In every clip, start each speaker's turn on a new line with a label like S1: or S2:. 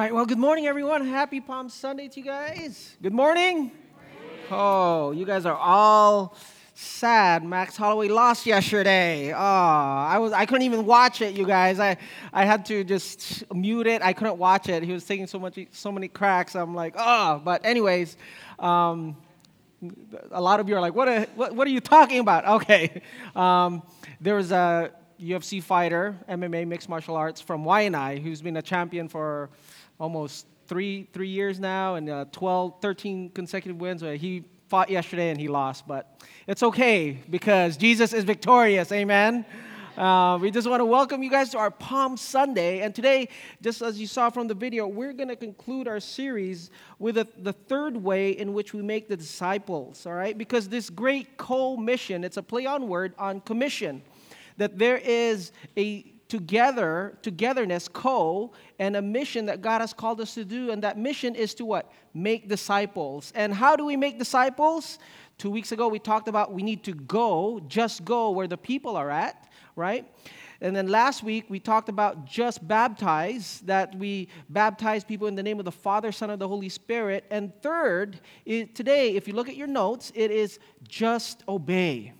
S1: right. Well, good morning, everyone. Happy Palm Sunday to you guys. Good morning. Oh, you guys are all sad. Max Holloway lost yesterday. Oh, I was I couldn't even watch it, you guys. I I had to just mute it. I couldn't watch it. He was taking so much so many cracks. I'm like, oh. But anyways, um, a lot of you are like, what, a, what, what are you talking about? Okay. Um, there was a UFC fighter, MMA mixed martial arts from Waianae, who's been a champion for almost three three years now and uh, 12, 13 consecutive wins. He fought yesterday and he lost, but it's okay because Jesus is victorious. Amen. Uh, we just want to welcome you guys to our Palm Sunday. And today, just as you saw from the video, we're going to conclude our series with a, the third way in which we make the disciples, all right? Because this great co mission, it's a play on word on commission, that there is a together, togetherness, co, and a mission that God has called us to do. And that mission is to what? Make disciples. And how do we make disciples? Two weeks ago, we talked about we need to go, just go where the people are at, right? And then last week, we talked about just baptize, that we baptize people in the name of the Father, Son, and the Holy Spirit. And third, it, today, if you look at your notes, it is just obey.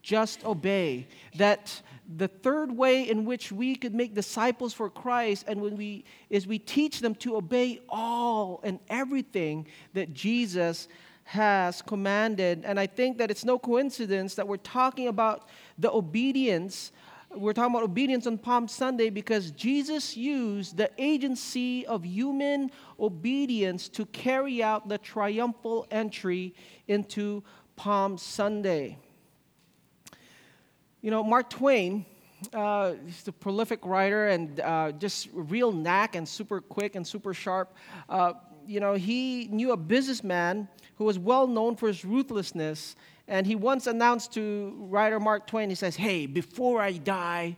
S1: Just obey. That the third way in which we could make disciples for Christ and when we is we teach them to obey all and everything that Jesus has commanded. And I think that it's no coincidence that we're talking about the obedience we're talking about obedience on Palm Sunday because Jesus used the agency of human obedience to carry out the triumphal entry into Palm Sunday. You know, Mark Twain, uh, he's a prolific writer and uh, just real knack and super quick and super sharp. Uh, you know, he knew a businessman who was well known for his ruthlessness. And he once announced to writer Mark Twain, he says, Hey, before I die,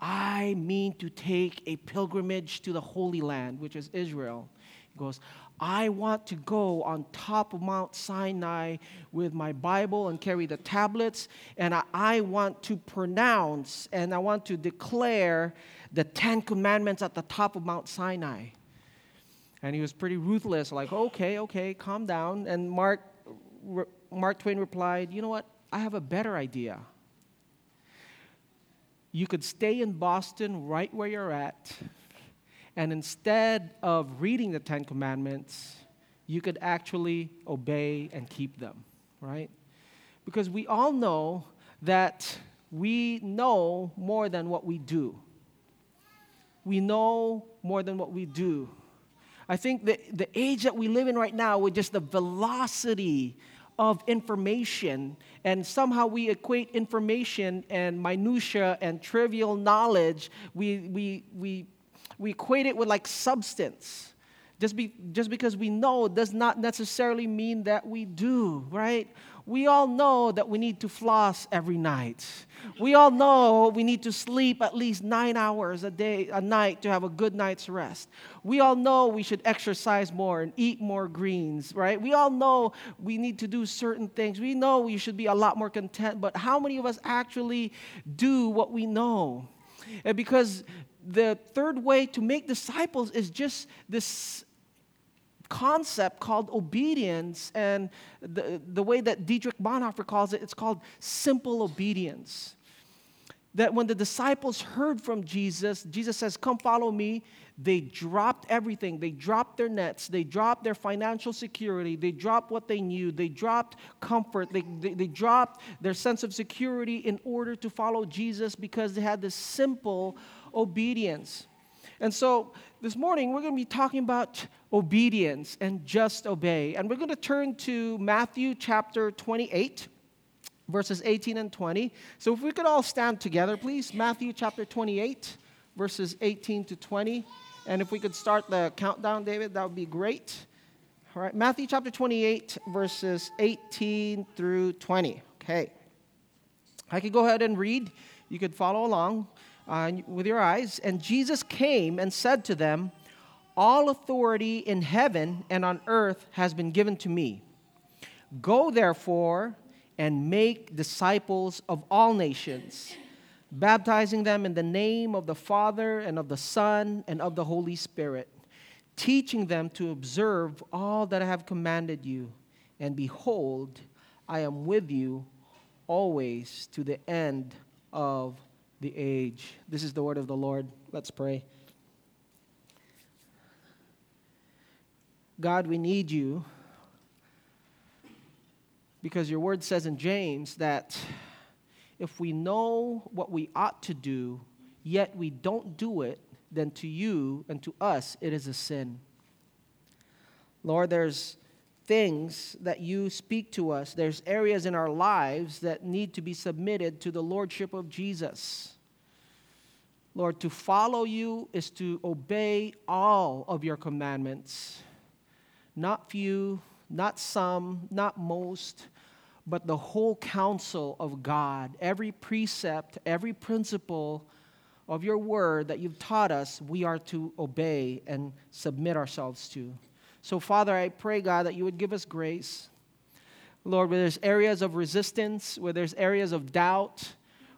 S1: I mean to take a pilgrimage to the Holy Land, which is Israel. He goes, I want to go on top of Mount Sinai with my Bible and carry the tablets, and I, want to pronounce and I want to declare the Ten Commandments at the top of Mount Sinai. And he was pretty ruthless, like, okay, okay, calm down. And Mark, Mark Twain replied, You know what? I have a better idea. You could stay in Boston right where you're at and instead of reading the Ten Commandments, you could actually obey and keep them, right? Because we all know that we know more than what we do. We know more than what we do. I think that the age that we live in right now, with just the velocity of information, and somehow we equate information and minutia and trivial knowledge, we, we, we we equate it with like substance. Just, be, just because we know does not necessarily mean that we do, right? We all know that we need to floss every night. We all know we need to sleep at least nine hours a day, a night to have a good night's rest. We all know we should exercise more and eat more greens, right? We all know we need to do certain things. We know we should be a lot more content, but how many of us actually do what we know? Because the third way to make disciples is just this concept called obedience. And the, the way that Dietrich Bonhoeffer calls it, it's called simple obedience. That when the disciples heard from Jesus, Jesus says, Come follow me. They dropped everything. They dropped their nets. They dropped their financial security. They dropped what they knew. They dropped comfort. They, they, they dropped their sense of security in order to follow Jesus because they had this simple obedience. And so this morning we're going to be talking about obedience and just obey. And we're going to turn to Matthew chapter 28, verses 18 and 20. So if we could all stand together, please. Matthew chapter 28, verses 18 to 20. And if we could start the countdown, David, that would be great. All right, Matthew chapter 28, verses 18 through 20. Okay. I could go ahead and read. You could follow along uh, with your eyes. And Jesus came and said to them, All authority in heaven and on earth has been given to me. Go therefore and make disciples of all nations, baptizing them in the name of the Father and of the Son and of the Holy Spirit teaching them to observe all that I have commanded you. And behold, I am with you always to the end of the age. This is the word of the Lord. Let's pray. God, we need you because your word says in James that if we know what we ought to do, yet we don't do it, then to you and to us it is a sin. Lord, there's things that you speak to us, there's areas in our lives that need to be submitted to the Lordship of Jesus. Lord, to follow you is to obey all of your commandments not few, not some, not most, but the whole counsel of God. Every precept, every principle of your word that you've taught us, we are to obey and submit ourselves to. So, Father, I pray, God, that you would give us grace. Lord, where there's areas of resistance, where there's areas of doubt,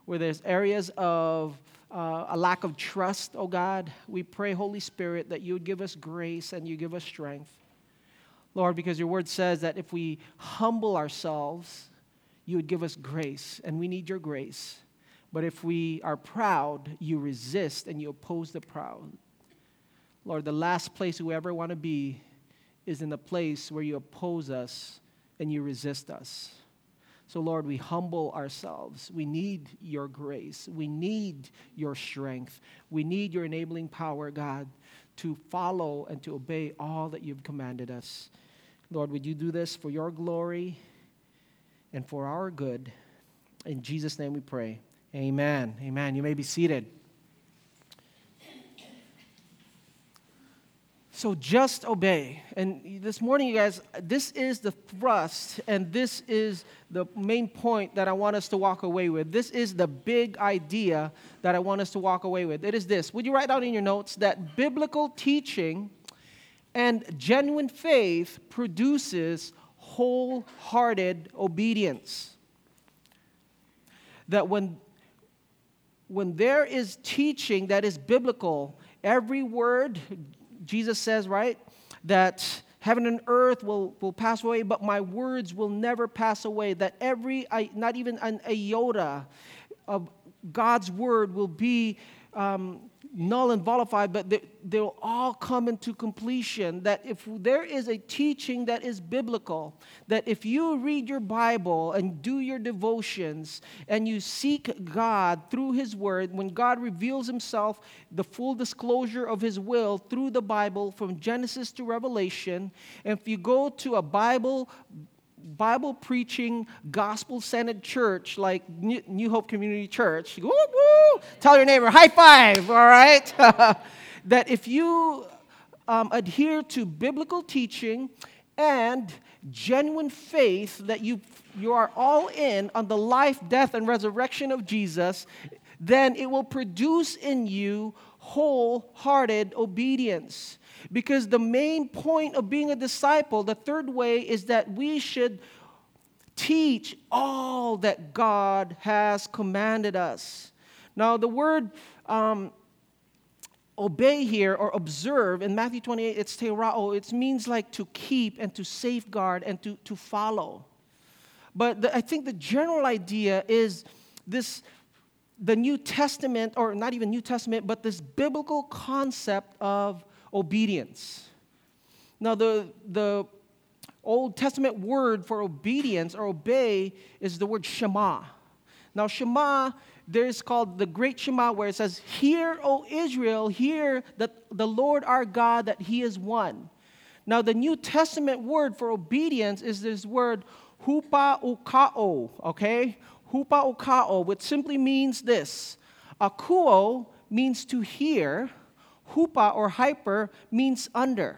S1: where there's areas of uh, a lack of trust, oh God, we pray, Holy Spirit, that you would give us grace and you give us strength. Lord, because your word says that if we humble ourselves, you would give us grace, and we need your grace. But if we are proud, you resist and you oppose the proud. Lord, the last place we ever want to be is in the place where you oppose us and you resist us. So, Lord, we humble ourselves. We need your grace. We need your strength. We need your enabling power, God, to follow and to obey all that you've commanded us. Lord, would you do this for your glory and for our good? In Jesus' name we pray. Amen. Amen. You may be seated. So just obey. And this morning, you guys, this is the thrust, and this is the main point that I want us to walk away with. This is the big idea that I want us to walk away with. It is this. Would you write down in your notes that biblical teaching and genuine faith produces wholehearted obedience? That when, when there is teaching that is biblical, every word, Jesus says, right, that heaven and earth will, will pass away, but my words will never pass away. That every, not even an iota of God's word will be um, null and vilified, but they, they'll all come into completion. That if there is a teaching that is biblical, that if you read your Bible and do your devotions and you seek God through His Word, when God reveals Himself, the full disclosure of His will through the Bible from Genesis to Revelation, and if you go to a Bible Bible preaching, gospel centered church like New Hope Community Church, woo, woo, tell your neighbor, high five, all right? that if you um, adhere to biblical teaching and genuine faith, that you, you are all in on the life, death, and resurrection of Jesus, then it will produce in you wholehearted obedience. Because the main point of being a disciple, the third way, is that we should teach all that God has commanded us. Now, the word um, obey here or observe in Matthew 28, it's terao. It means like to keep and to safeguard and to, to follow. But the, I think the general idea is this the New Testament, or not even New Testament, but this biblical concept of obedience. Now, the, the Old Testament word for obedience or obey is the word Shema. Now, Shema, there's called the Great Shema, where it says, Hear, O Israel, hear that the Lord our God, that He is one. Now, the New Testament word for obedience is this word hupa ukao, okay? Hupa ukao, which simply means this. Akuo means to hear, hupa or hyper means under.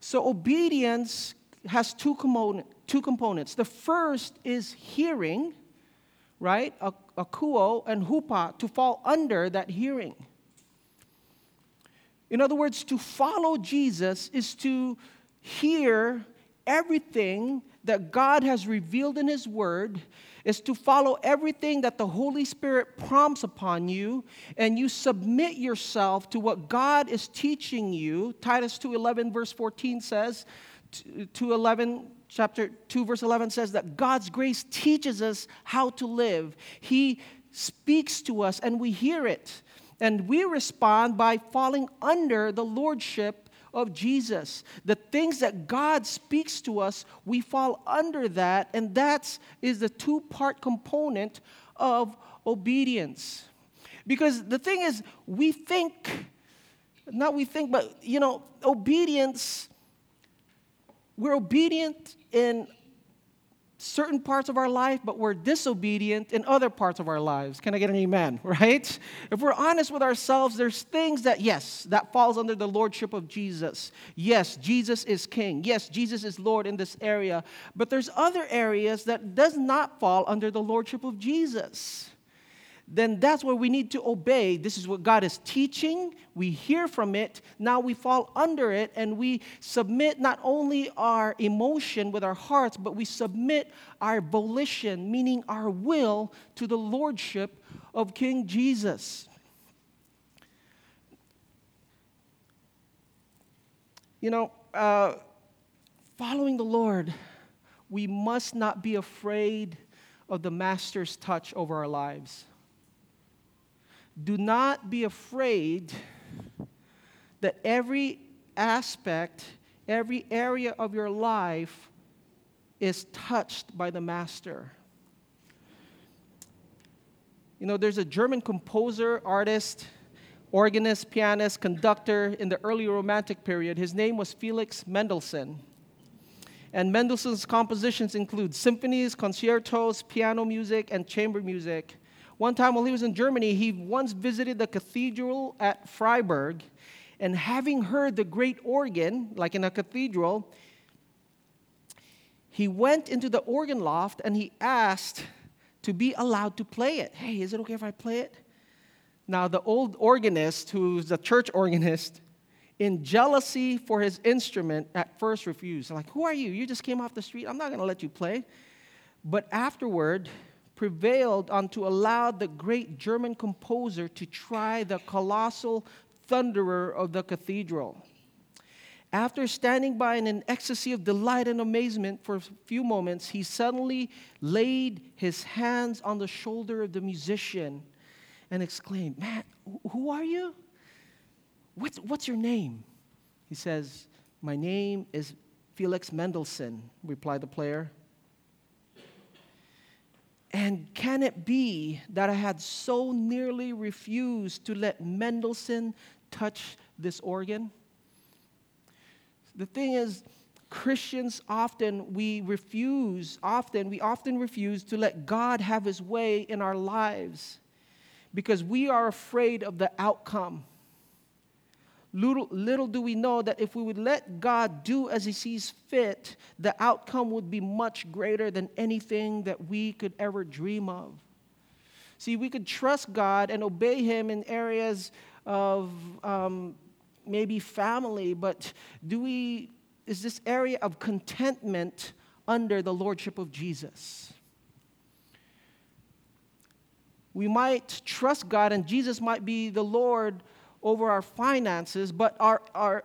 S1: So obedience has two, component, two components. The first is hearing, right? Akuo and hupa, to fall under that hearing. In other words, to follow Jesus is to hear everything that God has revealed in His Word, is to follow everything that the Holy Spirit prompts upon you, and you submit yourself to what God is teaching you. Titus 2:11 verse 14 says, 2:11 chapter 2 verse 11 says that God's grace teaches us how to live. He speaks to us and we hear it. And we respond by falling under the lordship of Jesus. The things that God speaks to us, we fall under that, and that is the two part component of obedience. Because the thing is, we think, not we think, but you know, obedience, we're obedient in certain parts of our life, but we're disobedient in other parts of our lives. Can I get an amen? Right? If we're honest with ourselves, there's things that, yes, that falls under the lordship of Jesus. Yes, Jesus is king. Yes, Jesus is Lord in this area. But there's other areas that does not fall under the lordship of Jesus then that's where we need to obey. This is what God is teaching. We hear from it. Now we fall under it and we submit not only our emotion with our hearts, but we submit our volition, meaning our will, to the lordship of King Jesus. You know, uh, following the Lord, we must not be afraid of the Master's touch over our lives do not be afraid that every aspect, every area of your life is touched by the Master. You know, there's a German composer, artist, organist, pianist, conductor in the early Romantic period. His name was Felix Mendelssohn. And Mendelssohn's compositions include symphonies, concertos, piano music, and chamber music. One time while he was in Germany, he once visited the cathedral at Freiburg, and having heard the great organ, like in a cathedral, he went into the organ loft and he asked to be allowed to play it. Hey, is it okay if I play it? Now, the old organist, who's the church organist, in jealousy for his instrument, at first refused. Like, who are you? You just came off the street. I'm not going to let you play. But afterward, prevailed on to allow the great German composer to try the colossal thunderer of the cathedral. After standing by in an ecstasy of delight and amazement for a few moments, he suddenly laid his hands on the shoulder of the musician and exclaimed, Man, who are you? What's, what's your name? He says, My name is Felix Mendelssohn, replied the player. And can it be that I had so nearly refused to let Mendelssohn touch this organ? The thing is, Christians often we refuse, often we often refuse to let God have his way in our lives because we are afraid of the outcome. Little, little do we know that if we would let God do as He sees fit, the outcome would be much greater than anything that we could ever dream of. See, we could trust God and obey Him in areas of um, maybe family, but do we, is this area of contentment under the Lordship of Jesus? We might trust God and Jesus might be the Lord over our finances, but our, our,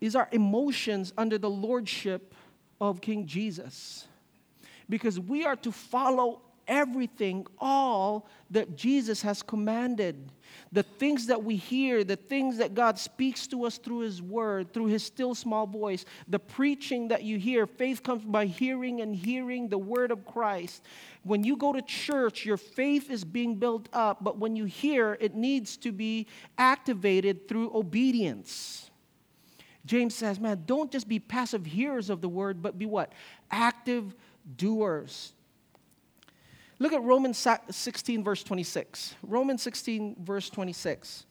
S1: is our emotions under the lordship of King Jesus. Because we are to follow everything, all that Jesus has commanded. The things that we hear, the things that God speaks to us through His Word, through His still small voice, the preaching that you hear. Faith comes by hearing and hearing the Word of Christ. When you go to church, your faith is being built up, but when you hear, it needs to be activated through obedience. James says, man, don't just be passive hearers of the word, but be what? Active doers. Look at Romans 16, verse 26. Romans 16, verse 26.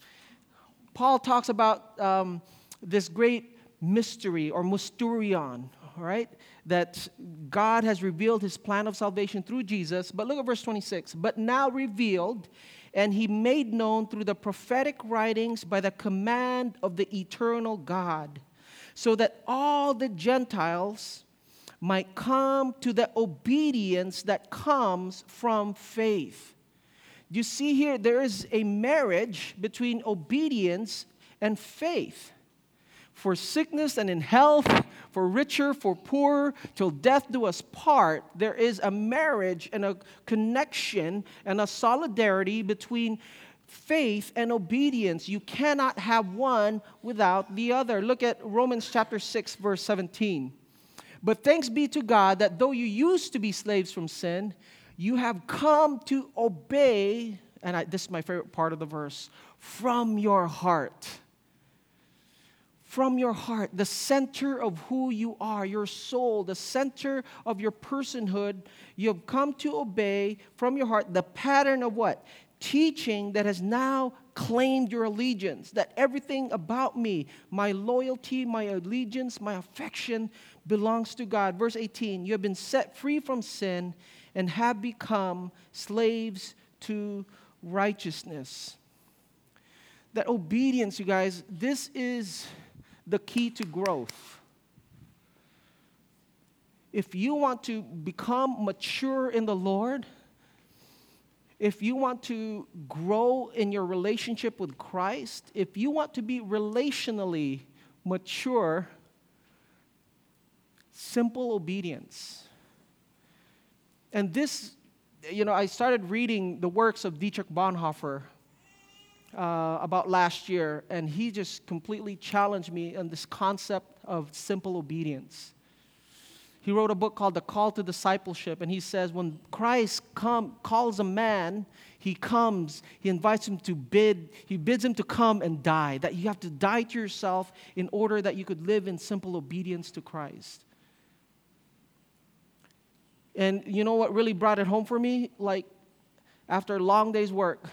S1: Paul talks about um, this great mystery or mysterion, right? That God has revealed his plan of salvation through Jesus. But look at verse 26. But now revealed, and he made known through the prophetic writings by the command of the eternal God so that all the Gentiles might come to the obedience that comes from faith. You see here, there is a marriage between obedience and faith. For sickness and in health, for richer, for poorer, till death do us part, there is a marriage and a connection and a solidarity between faith and obedience. You cannot have one without the other. Look at Romans chapter 6, verse 17. But thanks be to God that though you used to be slaves from sin, you have come to obey, and I, this is my favorite part of the verse, from your heart. From your heart, the center of who you are, your soul, the center of your personhood, you have come to obey from your heart the pattern of what? teaching that has now claimed your allegiance, that everything about me, my loyalty, my allegiance, my affection belongs to God. Verse 18 You have been set free from sin and have become slaves to righteousness. That obedience, you guys, this is the key to growth. If you want to become mature in the Lord, if you want to grow in your relationship with Christ, if you want to be relationally mature, simple obedience. And this, you know, I started reading the works of Dietrich Bonhoeffer uh, about last year, and he just completely challenged me on this concept of simple obedience. He wrote a book called The Call to Discipleship, and he says when Christ come, calls a man, he comes, he invites him to bid, he bids him to come and die. That you have to die to yourself in order that you could live in simple obedience to Christ. And you know what really brought it home for me? Like, after a long day's work,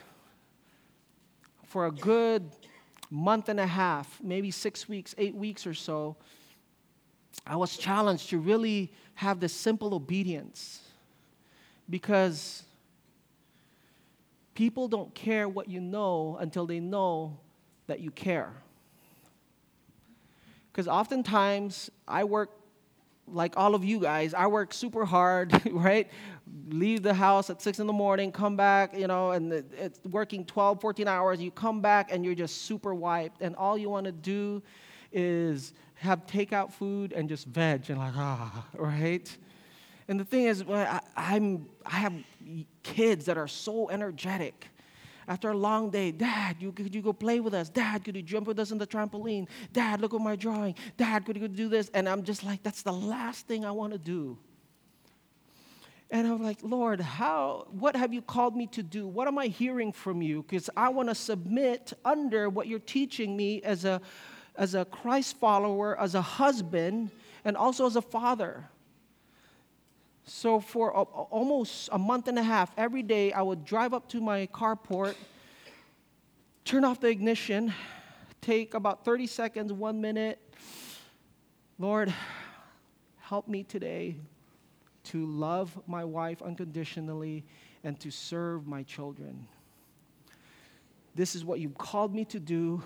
S1: for a good month and a half, maybe six weeks, eight weeks or so, I was challenged to really have this simple obedience because people don't care what you know until they know that you care. Because oftentimes I work like all of you guys, I work super hard, right? Leave the house at six in the morning, come back, you know, and it's working 12, 14 hours. You come back and you're just super wiped, and all you want to do is have takeout food and just veg and like ah right and the thing is I, i'm i have kids that are so energetic after a long day dad you, could you go play with us dad could you jump with us on the trampoline dad look at my drawing dad could you do this and i'm just like that's the last thing i want to do and I'm like, Lord, how, what have you called me to do? What am I hearing from you? Because I want to submit under what you're teaching me as a, as a Christ follower, as a husband, and also as a father. So, for a, almost a month and a half, every day I would drive up to my carport, turn off the ignition, take about 30 seconds, one minute. Lord, help me today to love my wife unconditionally and to serve my children. This is what you've called me to do.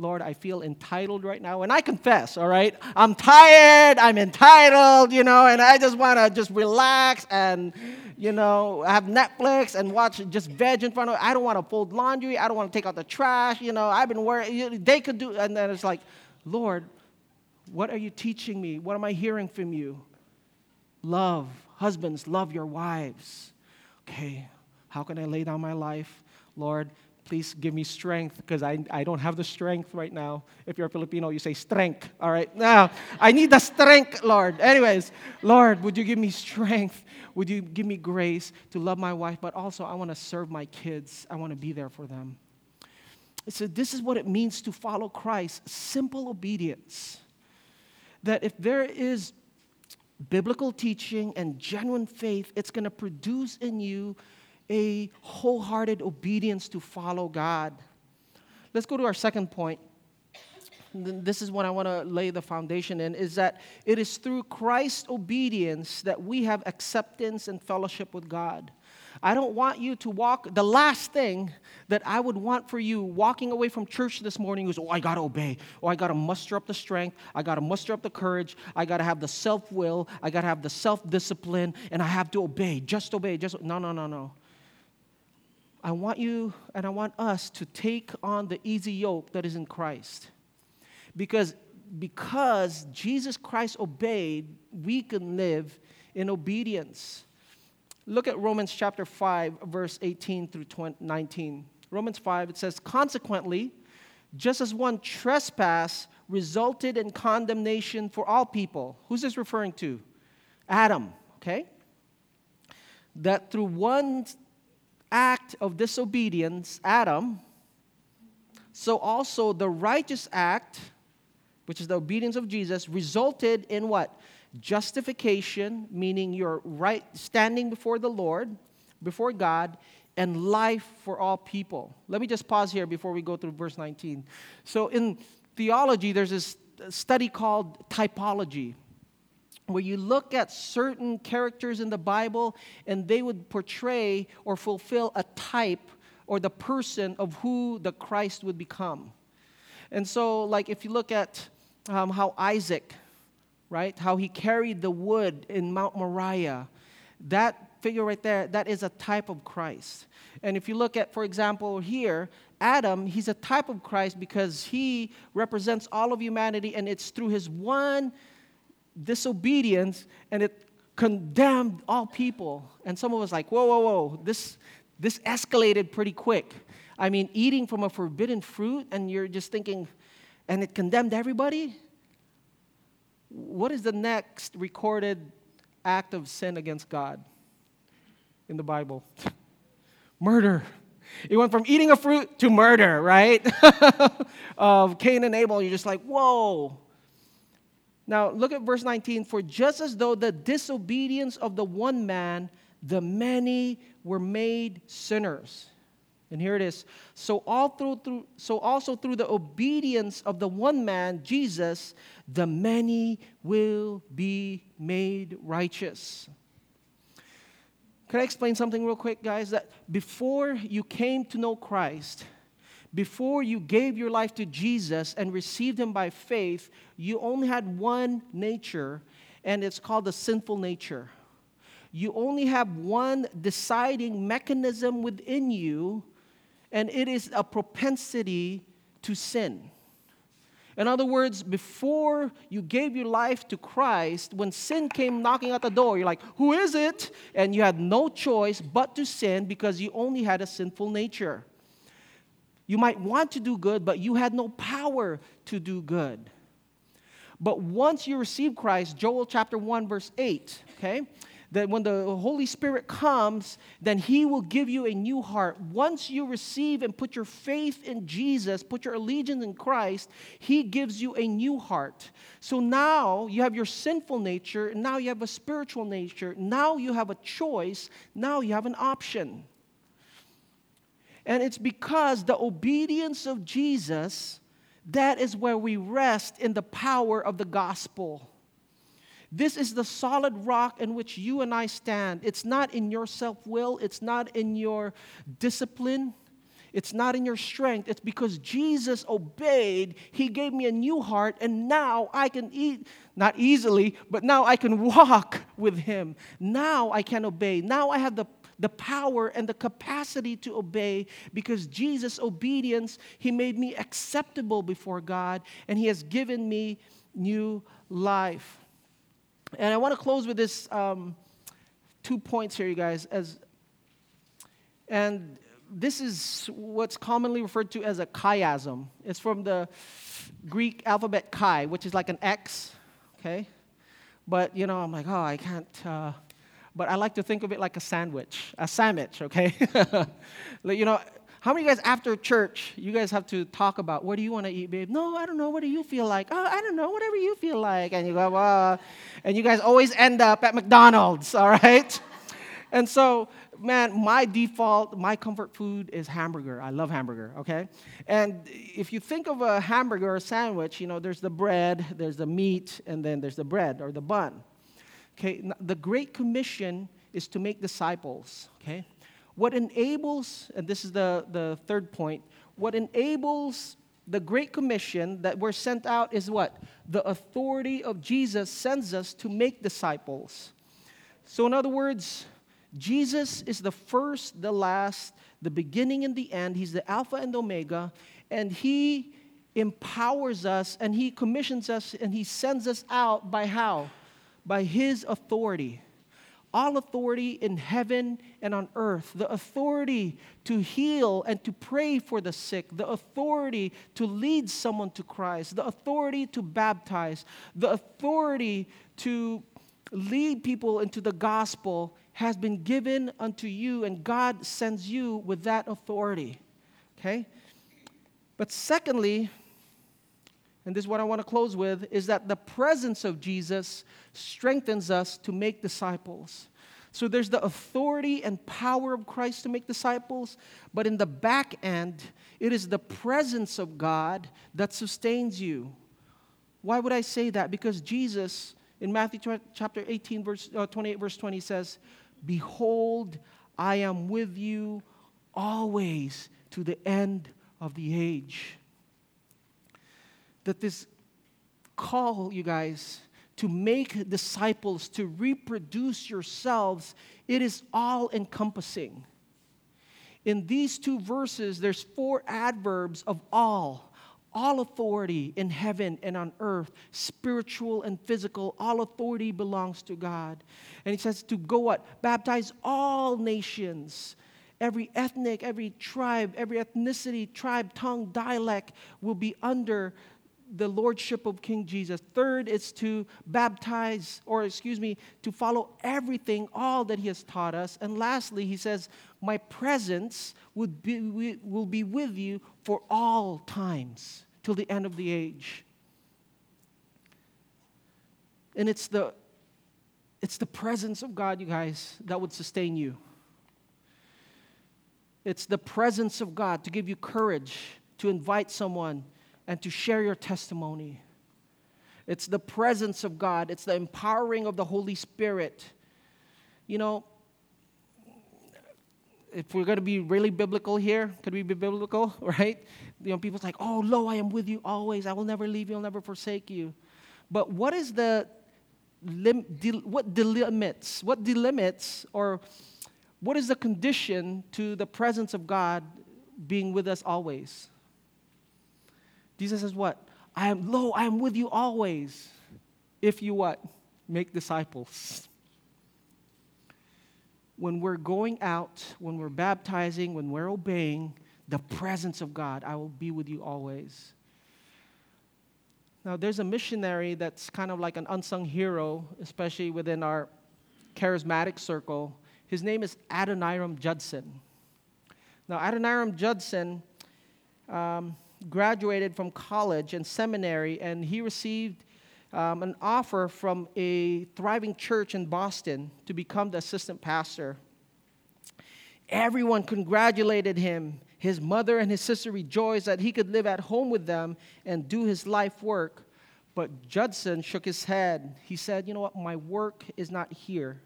S1: Lord, I feel entitled right now. And I confess, all right? I'm tired, I'm entitled, you know, and I just want to just relax and, you know, have Netflix and watch just veg in front of I don't want to fold laundry. I don't want to take out the trash, you know. I've been worried. They could do, and then it's like, Lord, what are you teaching me? What am I hearing from you? Love. Husbands, love your wives. Okay, how can I lay down my life? Lord, please give me strength because I, I don't have the strength right now. If you're a Filipino, you say strength. All right. Now, I need the strength, Lord. Anyways, Lord, would you give me strength? Would you give me grace to love my wife? But also, I want to serve my kids, I want to be there for them. So, this is what it means to follow Christ simple obedience. That if there is biblical teaching and genuine faith, it's going to produce in you a wholehearted obedience to follow God. Let's go to our second point. This is what I want to lay the foundation in is that it is through Christ's obedience that we have acceptance and fellowship with God. I don't want you to walk. The last thing that I would want for you walking away from church this morning is, oh, I got to obey. Oh, I got to muster up the strength. I got to muster up the courage. I got to have the self will. I got to have the self discipline. And I have to obey. Just obey. Just No, no, no, no. I want you and I want us to take on the easy yoke that is in Christ. Because, because Jesus Christ obeyed, we can live in obedience. Look at Romans chapter 5, verse 18 through 20, 19. Romans 5, it says, Consequently, just as one trespass resulted in condemnation for all people. Who's this referring to? Adam, okay? That through one act of disobedience, Adam, so also the righteous act, which is the obedience of Jesus, resulted in what? justification, meaning you're right standing before the Lord, before God, and life for all people. Let me just pause here before we go through verse 19. So in theology, there's this study called typology, where you look at certain characters in the Bible and they would portray or fulfill a type or the person of who the Christ would become. And so, like, if you look at um, how Isaac right? How he carried the wood in Mount Moriah. That figure right there, that is a type of Christ. And if you look at, for example, here, Adam, he's a type of Christ because he represents all of humanity, and it's through his one disobedience, and it condemned all people. And some of us like, whoa, whoa, whoa, this, this escalated pretty quick. I mean, eating from a forbidden fruit, and you're just thinking, and it condemned everybody? what is the next recorded act of sin against God in the Bible? murder. It went from eating a fruit to murder, right? of Cain and Abel. You're just like, whoa. Now, look at verse 19. For just as though the disobedience of the one man, the many were made sinners. And here it is. So all through, through so also through the obedience of the one man, Jesus, the many will be made righteous. Can I explain something real quick, guys? That before you came to know Christ, before you gave your life to Jesus and received Him by faith, you only had one nature, and it's called the sinful nature. You only have one deciding mechanism within you and it is a propensity to sin. In other words, before you gave your life to Christ, when sin came knocking at the door, you're like, Who is it? And you had no choice but to sin because you only had a sinful nature. You might want to do good, but you had no power to do good. But once you receive Christ, Joel chapter 1, verse 8, okay? that when the Holy Spirit comes, then He will give you a new heart. Once you receive and put your faith in Jesus, put your allegiance in Christ, He gives you a new heart. So now you have your sinful nature, now you have a spiritual nature, now you have a choice, now you have an option. And it's because the obedience of Jesus, that is where we rest in the power of the gospel. This is the solid rock in which you and I stand. It's not in your self will, it's not in your discipline, it's not in your strength. It's because Jesus obeyed. He gave me a new heart, and now I can eat, not easily, but now I can walk with Him. Now I can obey. Now I have the the power and the capacity to obey because Jesus' obedience, He made me acceptable before God and He has given me new life. And I want to close with this um, two points here, you guys. As and this is what's commonly referred to as a chiasm. It's from the Greek alphabet chi, which is like an X, okay? But, you know, I'm like, oh, I can't. Uh, but I like to think of it like a sandwich, a sandwich, okay? you know, how many guys after church, you guys have to talk about what do you want to eat, babe? No, I don't know. What do you feel like? Oh, I don't know. Whatever you feel like. And you go, well, and you guys always end up at McDonald's, all right? and so, man, my default, my comfort food is hamburger. I love hamburger, okay? And if you think of a hamburger or a sandwich, you know, there's the bread, there's the meat, and then there's the bread or the bun. Okay, the Great Commission is to make disciples, okay? What enables, and this is the, the third point, what enables the Great Commission that we're sent out is what? The authority of Jesus sends us to make disciples. So, in other words, Jesus is the first, the last, the beginning and the end. He's the Alpha and Omega, and He empowers us and He commissions us and He sends us out by how? By His authority. All authority in heaven and on earth, the authority to heal and to pray for the sick, the authority to lead someone to Christ, the authority to baptize, the authority to lead people into the gospel has been given unto you, and God sends you with that authority. Okay? But secondly, and this is what I want to close with, is that the presence of Jesus strengthens us to make disciples. So there's the authority and power of Christ to make disciples, but in the back end, it is the presence of God that sustains you. Why would I say that? Because Jesus, in Matthew chapter 18, verse uh, 28, verse 20, says, Behold, I am with you always to the end of the age that this call, you guys, to make disciples, to reproduce yourselves, it is all encompassing. In these two verses, there's four adverbs of all. All authority in heaven and on earth, spiritual and physical, all authority belongs to God. And he says to go what? Baptize all nations. Every ethnic, every tribe, every ethnicity, tribe, tongue, dialect will be under the lordship of King Jesus. Third is to baptize, or excuse me, to follow everything, all that he has taught us. And lastly, he says, My presence would be, will be with you for all times, till the end of the age. And it's the, it's the presence of God, you guys, that would sustain you. It's the presence of God to give you courage to invite someone and to share your testimony. It's the presence of God, it's the empowering of the Holy Spirit. You know, if we're going to be really biblical here, could we be biblical, right? You know, people's like, oh, lo, I am with you always. I will never leave you, I'll never forsake you. But what is the, lim- del- what delimits, what delimits, or what is the condition to the presence of God being with us always? Jesus says, What? I am, lo, I am with you always. If you what? Make disciples. When we're going out, when we're baptizing, when we're obeying the presence of God, I will be with you always. Now, there's a missionary that's kind of like an unsung hero, especially within our charismatic circle. His name is Adoniram Judson. Now, Adoniram Judson, um, graduated from college and seminary, and he received um, an offer from a thriving church in Boston to become the assistant pastor. Everyone congratulated him. His mother and his sister rejoiced that he could live at home with them and do his life work. But Judson shook his head. He said, You know what? My work is not here.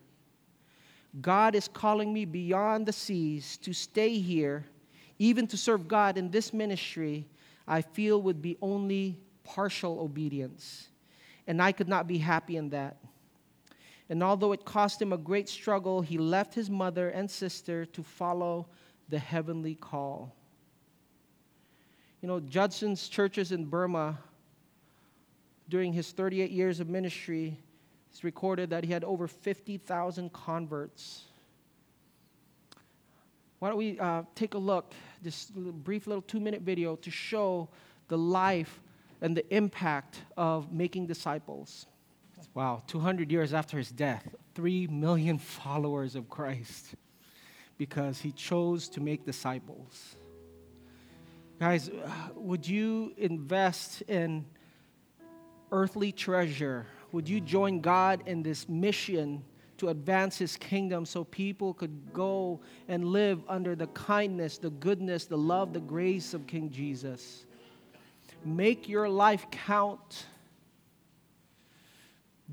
S1: God is calling me beyond the seas to stay here, even to serve God in this ministry I feel would be only partial obedience. And I could not be happy in that. And although it cost him a great struggle, he left his mother and sister to follow the heavenly call. You know, Judson's churches in Burma, during his 38 years of ministry, it's recorded that he had over 50,000 converts. Why don't we uh, take a look this brief little two minute video to show the life and the impact of making disciples. Wow, 200 years after his death, 3 million followers of Christ because he chose to make disciples. Guys, uh, would you invest in earthly treasure? Would you join God in this mission to advance his kingdom so people could go and live under the kindness, the goodness, the love, the grace of King Jesus. Make your life count.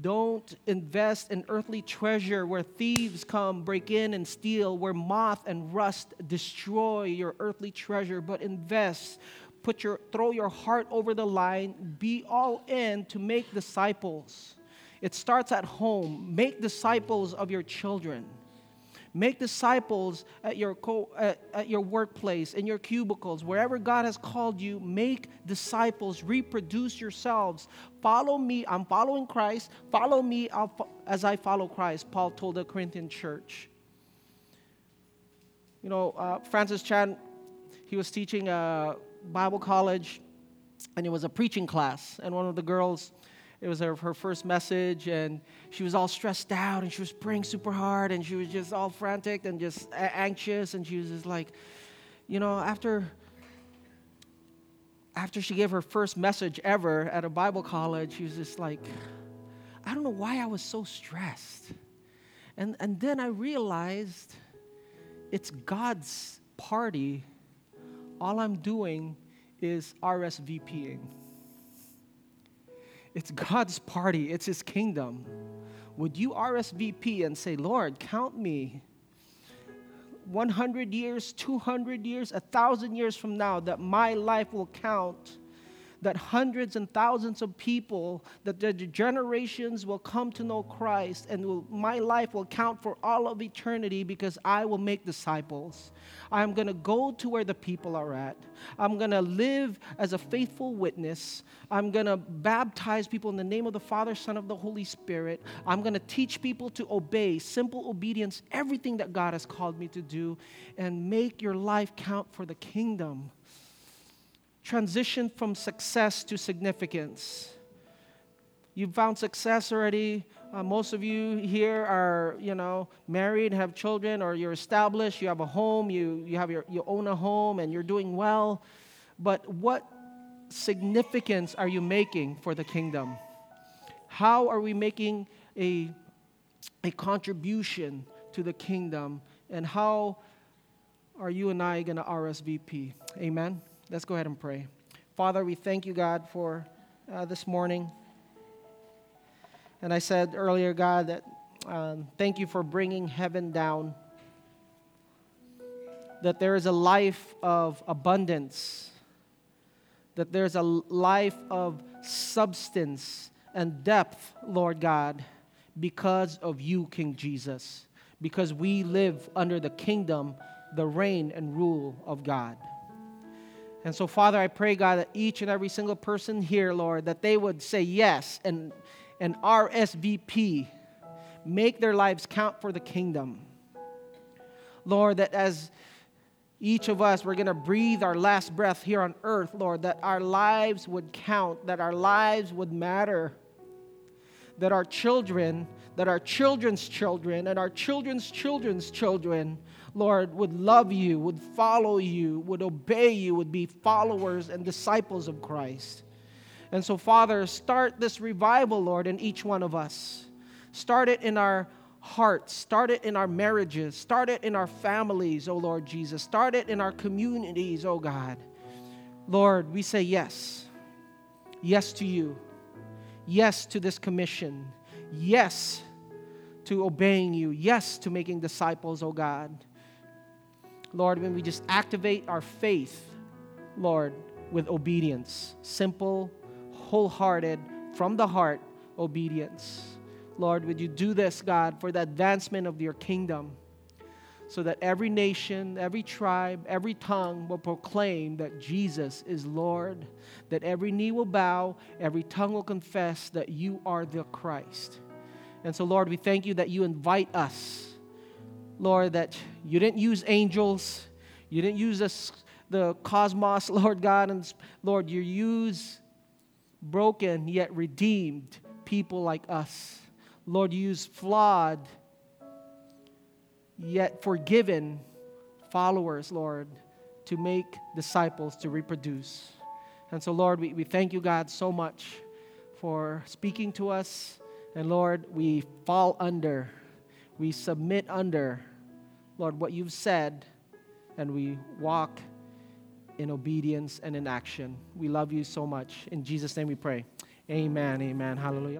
S1: Don't invest in earthly treasure where thieves come, break in, and steal, where moth and rust destroy your earthly treasure, but invest. Put your, throw your heart over the line, be all in to make disciples. It starts at home. Make disciples of your children. Make disciples at your, co- at, at your workplace, in your cubicles, wherever God has called you. Make disciples. Reproduce yourselves. Follow me. I'm following Christ. Follow me fo- as I follow Christ, Paul told the Corinthian church. You know, uh, Francis Chan, he was teaching a Bible college, and it was a preaching class. And one of the girls, it was her, her first message, and she was all stressed out, and she was praying super hard, and she was just all frantic and just anxious, and she was just like, you know, after after she gave her first message ever at a Bible college, she was just like, I don't know why I was so stressed. And, and then I realized it's God's party. All I'm doing is RSVPing. It's God's party, it's His kingdom. Would you RSVP and say, Lord, count me 100 years, 200 years, 1,000 years from now that my life will count that hundreds and thousands of people, that the generations will come to know Christ, and will, my life will count for all of eternity because I will make disciples. I'm going to go to where the people are at. I'm going to live as a faithful witness. I'm going to baptize people in the name of the Father, Son, of the Holy Spirit. I'm going to teach people to obey, simple obedience, everything that God has called me to do, and make your life count for the kingdom transition from success to significance. You've found success already. Uh, most of you here are, you know, married, have children, or you're established. You have a home. You you have your you own a home, and you're doing well. But what significance are you making for the kingdom? How are we making a a contribution to the kingdom? And how are you and I going to RSVP? Amen. Let's go ahead and pray. Father, we thank you, God, for uh, this morning. And I said earlier, God, that um, thank you for bringing heaven down. That there is a life of abundance, that there's a life of substance and depth, Lord God, because of you, King Jesus, because we live under the kingdom, the reign, and rule of God. And so, Father, I pray, God, that each and every single person here, Lord, that they would say yes and, and RSVP, make their lives count for the kingdom. Lord, that as each of us, we're going to breathe our last breath here on earth, Lord, that our lives would count, that our lives would matter, that our children, that our children's children, and our children's children's children Lord, would love you, would follow you, would obey you, would be followers and disciples of Christ. And so, Father, start this revival, Lord, in each one of us. Start it in our hearts, start it in our marriages, start it in our families, oh Lord Jesus. Start it in our communities, oh God. Lord, we say yes. Yes to you. Yes to this commission. Yes to obeying you. Yes to making disciples, oh God. Lord, when we just activate our faith, Lord, with obedience, simple, wholehearted, from the heart obedience. Lord, would you do this, God, for the advancement of your kingdom, so that every nation, every tribe, every tongue will proclaim that Jesus is Lord, that every knee will bow, every tongue will confess that you are the Christ. And so, Lord, we thank you that you invite us Lord, that you didn't use angels, you didn't use the cosmos, Lord God, and Lord, you use broken yet redeemed people like us. Lord, you use flawed yet forgiven followers, Lord, to make disciples to reproduce. And so, Lord, we, we thank you, God, so much for speaking to us. And Lord, we fall under, we submit under Lord, what you've said, and we walk in obedience and in action. We love you so much. In Jesus' name we pray. Amen. Amen. Hallelujah.